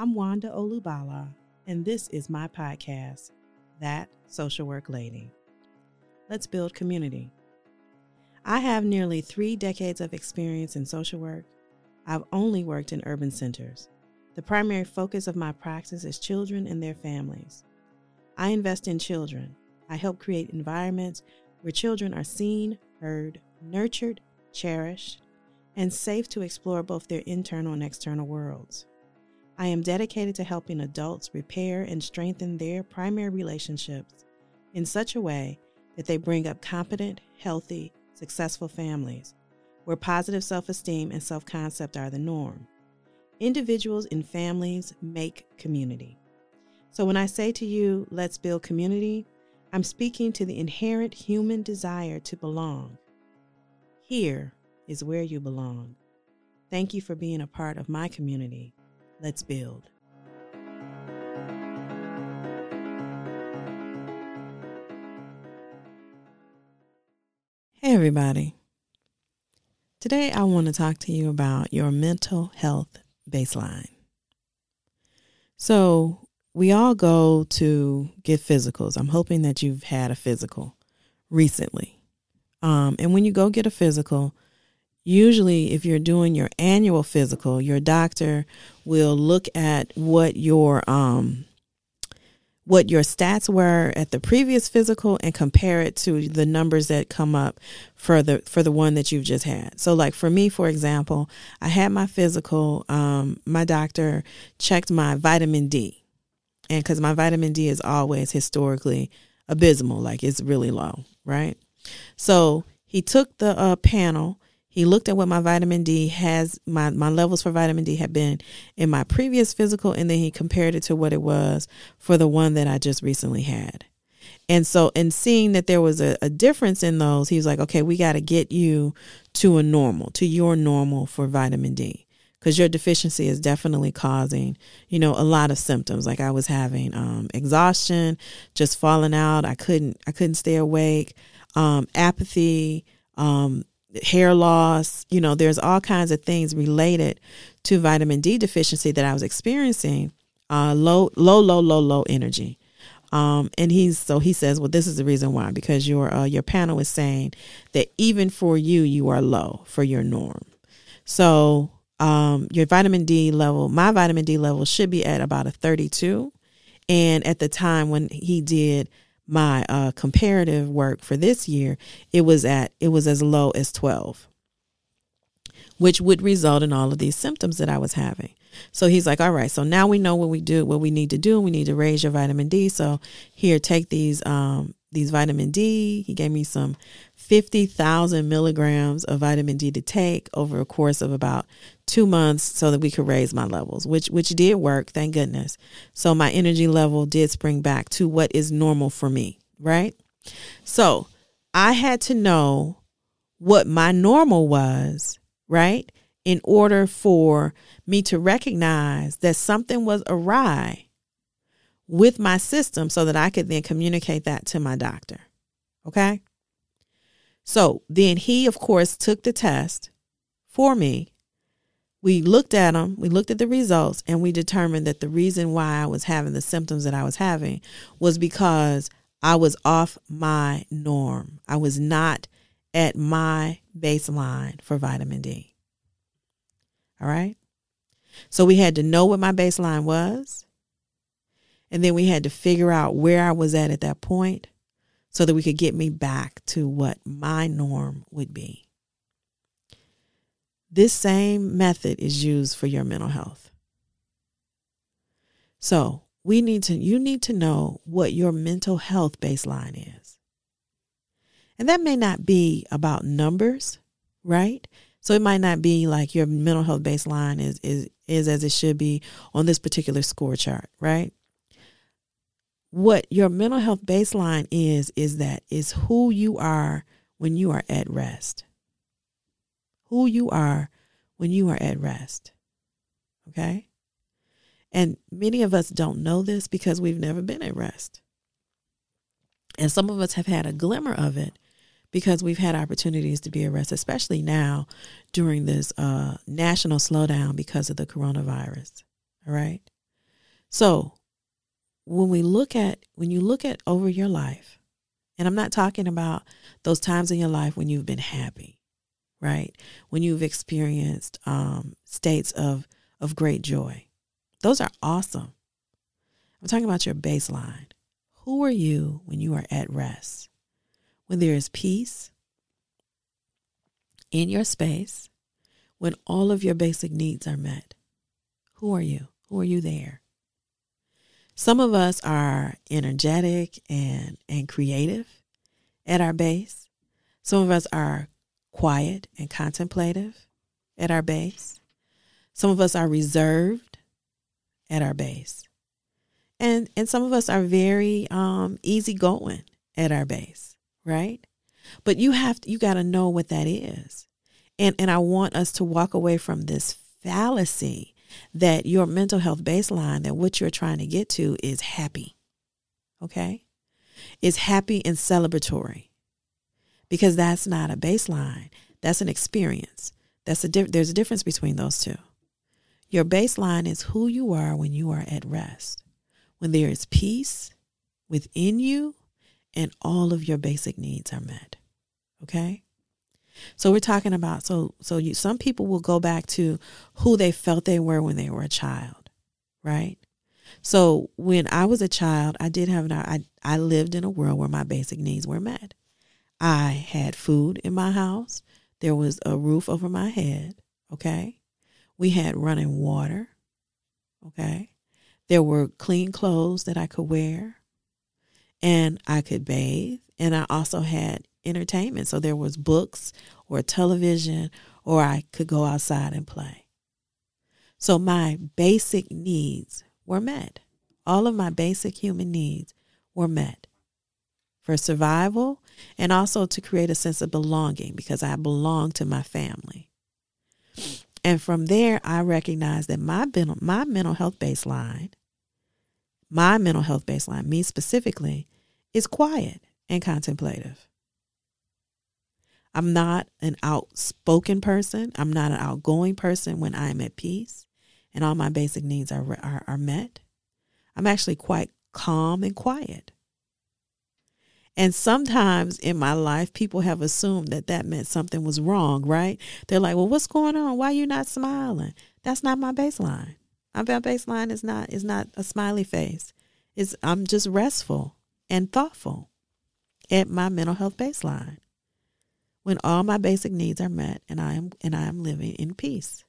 I'm Wanda Olubala, and this is my podcast, That Social Work Lady. Let's build community. I have nearly three decades of experience in social work. I've only worked in urban centers. The primary focus of my practice is children and their families. I invest in children. I help create environments where children are seen, heard, nurtured, cherished, and safe to explore both their internal and external worlds. I am dedicated to helping adults repair and strengthen their primary relationships in such a way that they bring up competent, healthy, successful families where positive self esteem and self concept are the norm. Individuals and families make community. So when I say to you, let's build community, I'm speaking to the inherent human desire to belong. Here is where you belong. Thank you for being a part of my community. Let's build. Hey, everybody. Today, I want to talk to you about your mental health baseline. So, we all go to get physicals. I'm hoping that you've had a physical recently. Um, and when you go get a physical, usually if you're doing your annual physical, your doctor will look at what your um, what your stats were at the previous physical and compare it to the numbers that come up for the for the one that you've just had. So like for me for example, I had my physical um, my doctor checked my vitamin D. And cuz my vitamin D is always historically abysmal, like it's really low, right? So he took the uh, panel he looked at what my vitamin D has, my, my levels for vitamin D had been in my previous physical, and then he compared it to what it was for the one that I just recently had. And so, in seeing that there was a, a difference in those, he was like, okay, we got to get you to a normal, to your normal for vitamin D. Because your deficiency is definitely causing, you know, a lot of symptoms. Like I was having um, exhaustion, just falling out. I couldn't, I couldn't stay awake. Um, apathy, um, hair loss. You know, there's all kinds of things related to vitamin D deficiency that I was experiencing. Uh, low, low, low, low, low energy. Um, and he's so he says, well, this is the reason why because your uh, your panel is saying that even for you, you are low for your norm. So um, your vitamin D level, my vitamin D level should be at about a 32. And at the time when he did my uh, comparative work for this year, it was at it was as low as 12, which would result in all of these symptoms that I was having. So he's like, all right, so now we know what we do, what we need to do. We need to raise your vitamin D. So here, take these um, these vitamin D. He gave me some 50,000 milligrams of vitamin D to take over a course of about two months so that we could raise my levels, which, which did work, thank goodness. So my energy level did spring back to what is normal for me, right? So I had to know what my normal was, right? In order for me to recognize that something was awry with my system so that I could then communicate that to my doctor. Okay. So then he, of course, took the test for me. We looked at them, we looked at the results, and we determined that the reason why I was having the symptoms that I was having was because I was off my norm. I was not at my baseline for vitamin D. All right. So we had to know what my baseline was. And then we had to figure out where I was at at that point so that we could get me back to what my norm would be. This same method is used for your mental health. So, we need to you need to know what your mental health baseline is. And that may not be about numbers, right? So it might not be like your mental health baseline is is is as it should be on this particular score chart, right? what your mental health baseline is is that is who you are when you are at rest. Who you are when you are at rest. Okay? And many of us don't know this because we've never been at rest. And some of us have had a glimmer of it because we've had opportunities to be at rest, especially now during this uh, national slowdown because of the coronavirus. All right. So when we look at when you look at over your life, and I'm not talking about those times in your life when you've been happy, right? When you've experienced um, states of of great joy. Those are awesome. I'm talking about your baseline. Who are you when you are at rest? When there is peace in your space, when all of your basic needs are met. Who are you? Who are you there? Some of us are energetic and, and creative at our base. Some of us are quiet and contemplative at our base. Some of us are reserved at our base. And and some of us are very um easygoing at our base, right? But you have to, you got to know what that is. And and I want us to walk away from this fallacy that your mental health baseline that what you're trying to get to is happy. Okay? Is happy and celebratory. Because that's not a baseline. That's an experience. That's a di- there's a difference between those two. Your baseline is who you are when you are at rest. When there is peace within you and all of your basic needs are met. Okay? So we're talking about so so you some people will go back to who they felt they were when they were a child, right? So when I was a child, I did have an I I lived in a world where my basic needs were met. I had food in my house. There was a roof over my head, okay? We had running water, okay? There were clean clothes that I could wear and I could bathe and I also had entertainment. So there was books or television, or I could go outside and play. So my basic needs were met. All of my basic human needs were met for survival and also to create a sense of belonging because I belong to my family. And from there, I recognized that my, my mental health baseline, my mental health baseline, me specifically, is quiet and contemplative. I'm not an outspoken person. I'm not an outgoing person when I'm at peace and all my basic needs are, are, are met. I'm actually quite calm and quiet. And sometimes in my life, people have assumed that that meant something was wrong, right? They're like, well, what's going on? Why are you not smiling? That's not my baseline. My baseline is not is not a smiley face. It's I'm just restful and thoughtful at my mental health baseline when all my basic needs are met and I am and I am living in peace.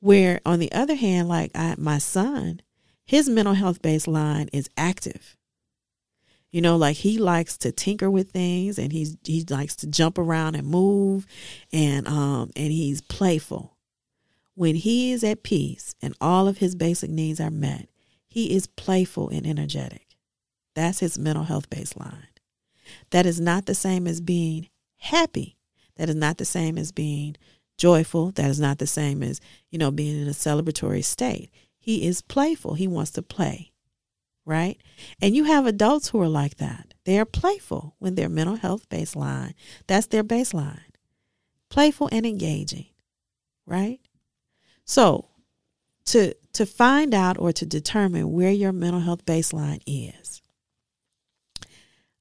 Where on the other hand, like I, my son, his mental health baseline is active. You know, like he likes to tinker with things and he's he likes to jump around and move and um and he's playful. When he is at peace and all of his basic needs are met, he is playful and energetic. That's his mental health baseline. That is not the same as being happy. That is not the same as being joyful. That is not the same as, you know, being in a celebratory state. He is playful. He wants to play, right? And you have adults who are like that. They are playful when their mental health baseline, that's their baseline. Playful and engaging, right? So, to to find out or to determine where your mental health baseline is,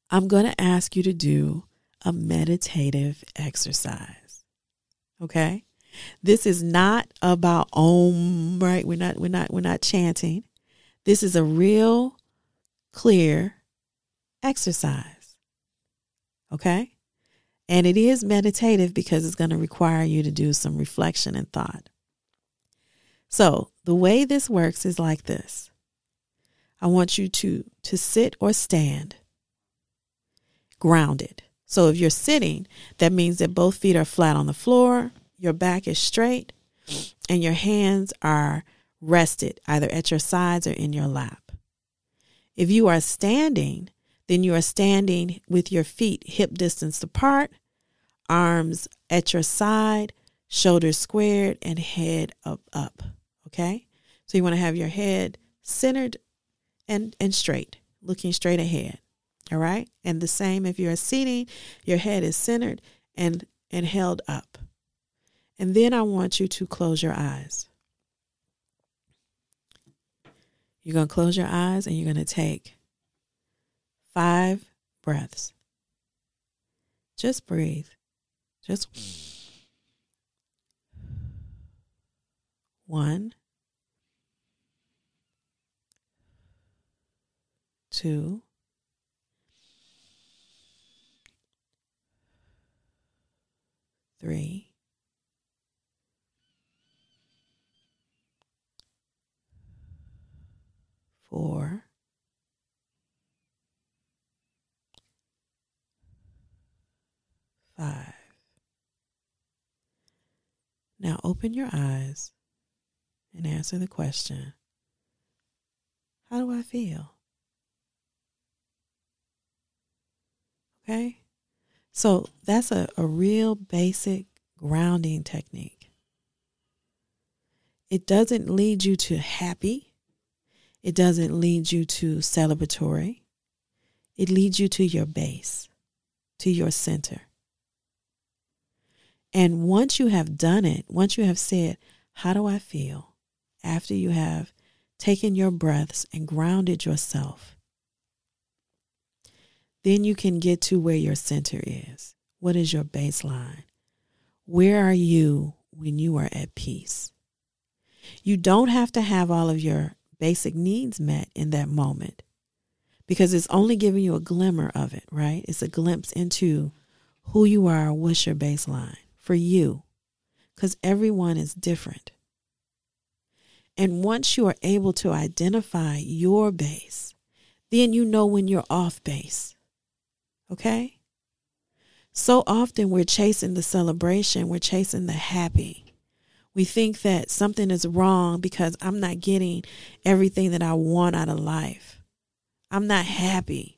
I'm going to ask you to do a meditative exercise. Okay? This is not about om, right? We're not we're not we're not chanting. This is a real clear exercise. Okay? And it is meditative because it's going to require you to do some reflection and thought. So, the way this works is like this. I want you to to sit or stand grounded. So if you're sitting, that means that both feet are flat on the floor, your back is straight, and your hands are rested either at your sides or in your lap. If you are standing, then you are standing with your feet hip distance apart, arms at your side, shoulders squared, and head up up. Okay? So you want to have your head centered and, and straight, looking straight ahead. All right. And the same if you're seating, your head is centered and, and held up. And then I want you to close your eyes. You're going to close your eyes and you're going to take five breaths. Just breathe. Just one, two, three, four, five. Now open your eyes and answer the question How do I feel? Okay? So that's a, a real basic grounding technique. It doesn't lead you to happy, it doesn't lead you to celebratory, it leads you to your base, to your center. And once you have done it, once you have said, How do I feel? after you have taken your breaths and grounded yourself, then you can get to where your center is. What is your baseline? Where are you when you are at peace? You don't have to have all of your basic needs met in that moment because it's only giving you a glimmer of it, right? It's a glimpse into who you are, what's your baseline for you, because everyone is different. And once you are able to identify your base, then you know when you're off base. Okay? So often we're chasing the celebration, we're chasing the happy. We think that something is wrong because I'm not getting everything that I want out of life. I'm not happy.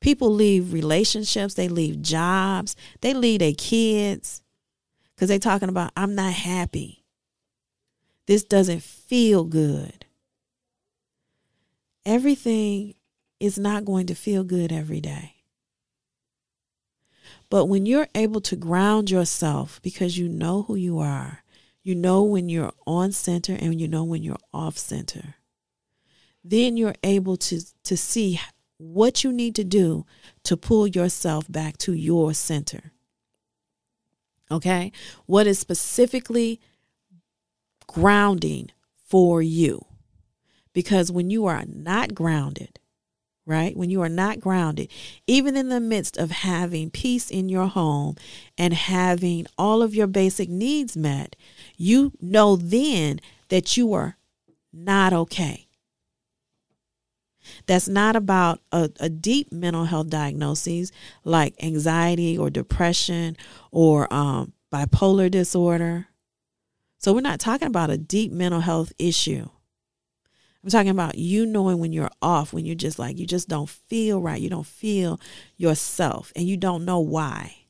People leave relationships, they leave jobs, they leave their kids because they're talking about, I'm not happy. This doesn't feel good. Everything is not going to feel good every day. But when you're able to ground yourself because you know who you are, you know when you're on center and you know when you're off center, then you're able to, to see what you need to do to pull yourself back to your center. Okay? What is specifically grounding for you. Because when you are not grounded, right? When you are not grounded, even in the midst of having peace in your home and having all of your basic needs met, you know then that you are not okay. That's not about a, a deep mental health diagnosis like anxiety or depression or um, bipolar disorder so we're not talking about a deep mental health issue. I'm talking about you knowing when you're off, when you're just like, you just don't feel right. You don't feel yourself and you don't know why.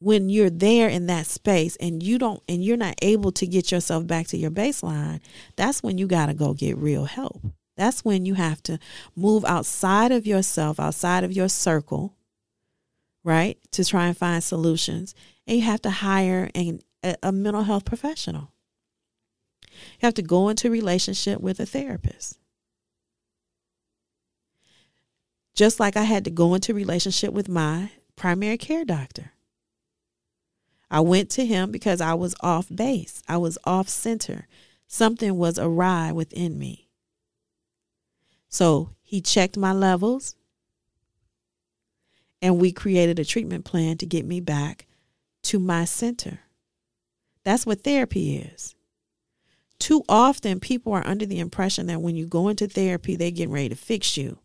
When you're there in that space and you don't, and you're not able to get yourself back to your baseline, that's when you got to go get real help. That's when you have to move outside of yourself, outside of your circle, right? To try and find solutions and you have to hire a, a mental health professional. You have to go into relationship with a therapist. Just like I had to go into relationship with my primary care doctor. I went to him because I was off base. I was off center. Something was awry within me. So he checked my levels and we created a treatment plan to get me back to my center. That's what therapy is. Too often, people are under the impression that when you go into therapy, they're getting ready to fix you.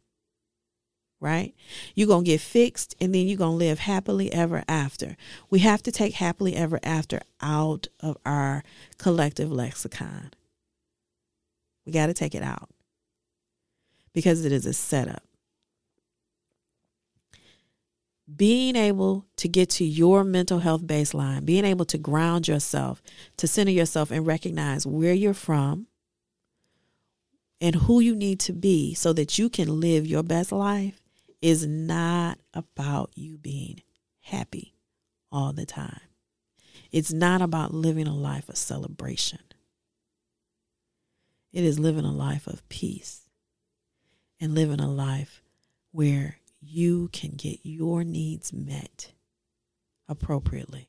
Right? You're going to get fixed and then you're going to live happily ever after. We have to take happily ever after out of our collective lexicon. We got to take it out because it is a setup being able to get to your mental health baseline, being able to ground yourself, to center yourself and recognize where you're from and who you need to be so that you can live your best life is not about you being happy all the time. It's not about living a life of celebration. It is living a life of peace and living a life where you can get your needs met appropriately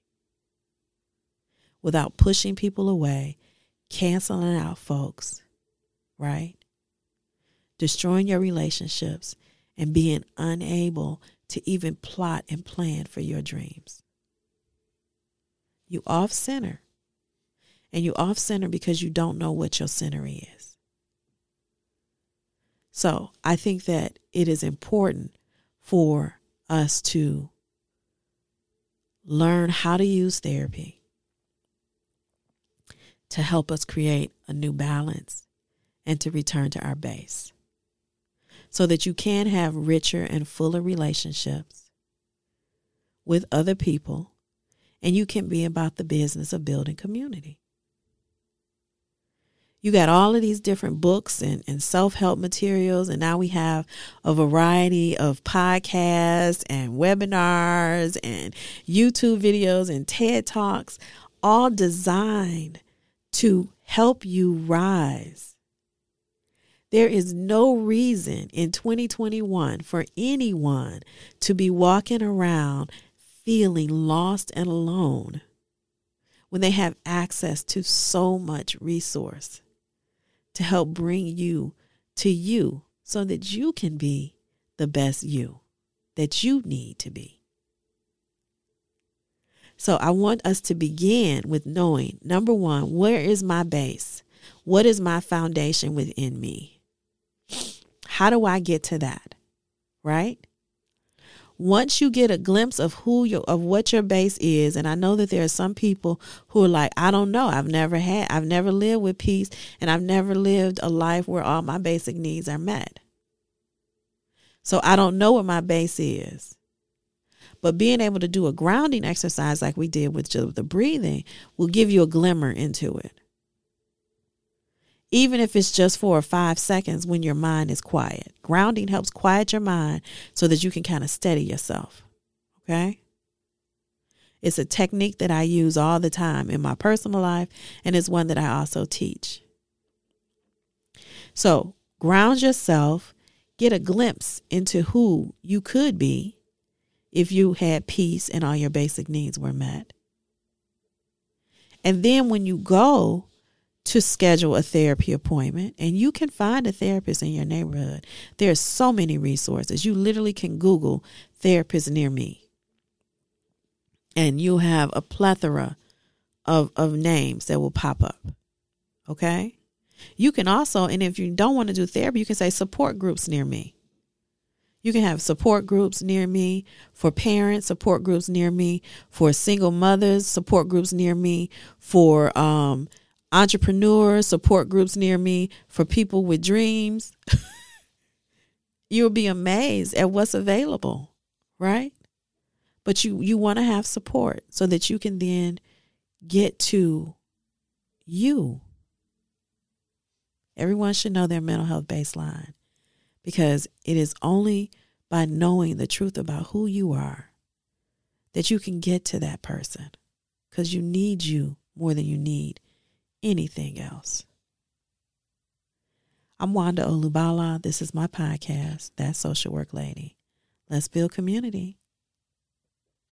without pushing people away, canceling out folks, right? Destroying your relationships and being unable to even plot and plan for your dreams. You off center. And you off center because you don't know what your center is. So I think that it is important for us to learn how to use therapy to help us create a new balance and to return to our base so that you can have richer and fuller relationships with other people and you can be about the business of building community. You got all of these different books and, and self help materials, and now we have a variety of podcasts and webinars and YouTube videos and TED Talks, all designed to help you rise there is no reason in 2021 for anyone to be walking around feeling lost and alone when they have access to so much resource to help bring you to you so that you can be the best you that you need to be. So I want us to begin with knowing number one, where is my base? What is my foundation within me? How do I get to that? Right? Once you get a glimpse of who your of what your base is, and I know that there are some people who are like, I don't know, I've never had, I've never lived with peace, and I've never lived a life where all my basic needs are met. So I don't know what my base is. But being able to do a grounding exercise like we did with the breathing will give you a glimmer into it even if it's just for five seconds when your mind is quiet. Grounding helps quiet your mind so that you can kind of steady yourself. Okay? It's a technique that I use all the time in my personal life, and it's one that I also teach. So, ground yourself, get a glimpse into who you could be if you had peace and all your basic needs were met. And then when you go to schedule a therapy appointment and you can find a therapist in your neighborhood. There are so many resources. You literally can Google therapist near me. And you'll have a plethora of, of names that will pop up. Okay? You can also, and if you don't want to do therapy, you can say support groups near me. You can have support groups near me for parents, support groups near me for single mothers, support groups near me for um, entrepreneurs, support groups near me for people with dreams. You'll be amazed at what's available, right? But you you want to have support so that you can then get to you. Everyone should know their mental health baseline because it is only by knowing the truth about who you are that you can get to that person because you need you more than you need anything else. I'm Wanda Olubala. This is my podcast, That Social Work Lady. Let's build community.